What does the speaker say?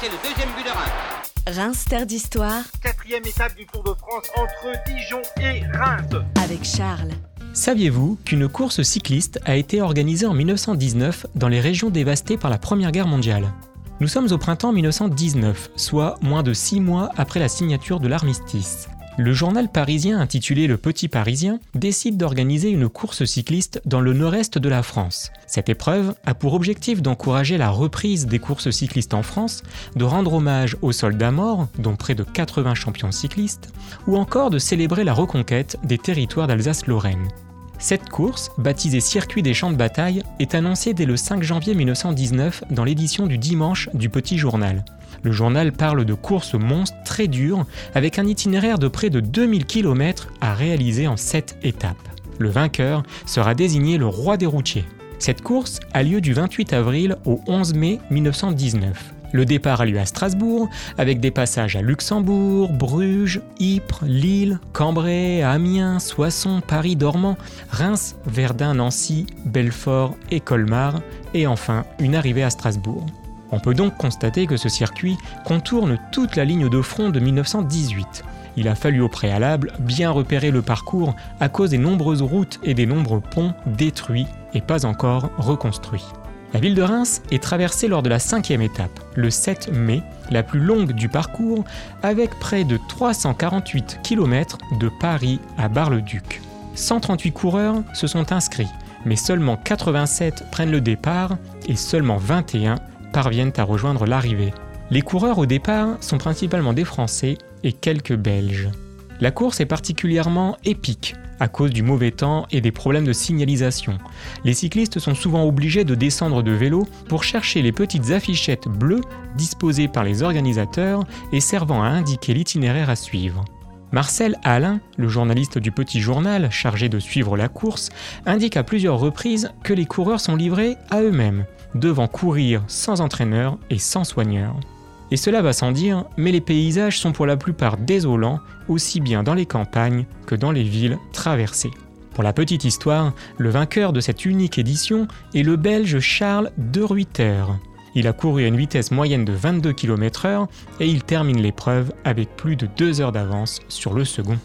c'est le deuxième but de Reims. Reims Terre d'Histoire. Quatrième étape du Tour de France entre Dijon et Reims. Avec Charles. Saviez-vous qu'une course cycliste a été organisée en 1919 dans les régions dévastées par la Première Guerre mondiale? Nous sommes au printemps 1919, soit moins de six mois après la signature de l'armistice. Le journal parisien intitulé Le Petit Parisien décide d'organiser une course cycliste dans le nord-est de la France. Cette épreuve a pour objectif d'encourager la reprise des courses cyclistes en France, de rendre hommage aux soldats morts, dont près de 80 champions cyclistes, ou encore de célébrer la reconquête des territoires d'Alsace-Lorraine. Cette course, baptisée Circuit des champs de bataille, est annoncée dès le 5 janvier 1919 dans l'édition du dimanche du Petit Journal. Le journal parle de courses monstres très dures avec un itinéraire de près de 2000 km à réaliser en 7 étapes. Le vainqueur sera désigné le roi des routiers. Cette course a lieu du 28 avril au 11 mai 1919. Le départ a lieu à Strasbourg, avec des passages à Luxembourg, Bruges, Ypres, Lille, Cambrai, Amiens, Soissons, Paris, Dormant, Reims, Verdun, Nancy, Belfort et Colmar, et enfin une arrivée à Strasbourg. On peut donc constater que ce circuit contourne toute la ligne de front de 1918. Il a fallu au préalable bien repérer le parcours à cause des nombreuses routes et des nombreux ponts détruits et pas encore reconstruits. La ville de Reims est traversée lors de la cinquième étape, le 7 mai, la plus longue du parcours, avec près de 348 km de Paris à Bar-le-Duc. 138 coureurs se sont inscrits, mais seulement 87 prennent le départ et seulement 21 parviennent à rejoindre l'arrivée. Les coureurs au départ sont principalement des Français et quelques Belges. La course est particulièrement épique à cause du mauvais temps et des problèmes de signalisation. Les cyclistes sont souvent obligés de descendre de vélo pour chercher les petites affichettes bleues disposées par les organisateurs et servant à indiquer l'itinéraire à suivre. Marcel Alain, le journaliste du Petit Journal chargé de suivre la course, indique à plusieurs reprises que les coureurs sont livrés à eux-mêmes devant courir sans entraîneur et sans soigneur. Et cela va sans dire, mais les paysages sont pour la plupart désolants, aussi bien dans les campagnes que dans les villes traversées. Pour la petite histoire, le vainqueur de cette unique édition est le Belge Charles de Ruyter. Il a couru à une vitesse moyenne de 22 km/h et il termine l'épreuve avec plus de 2 heures d'avance sur le second.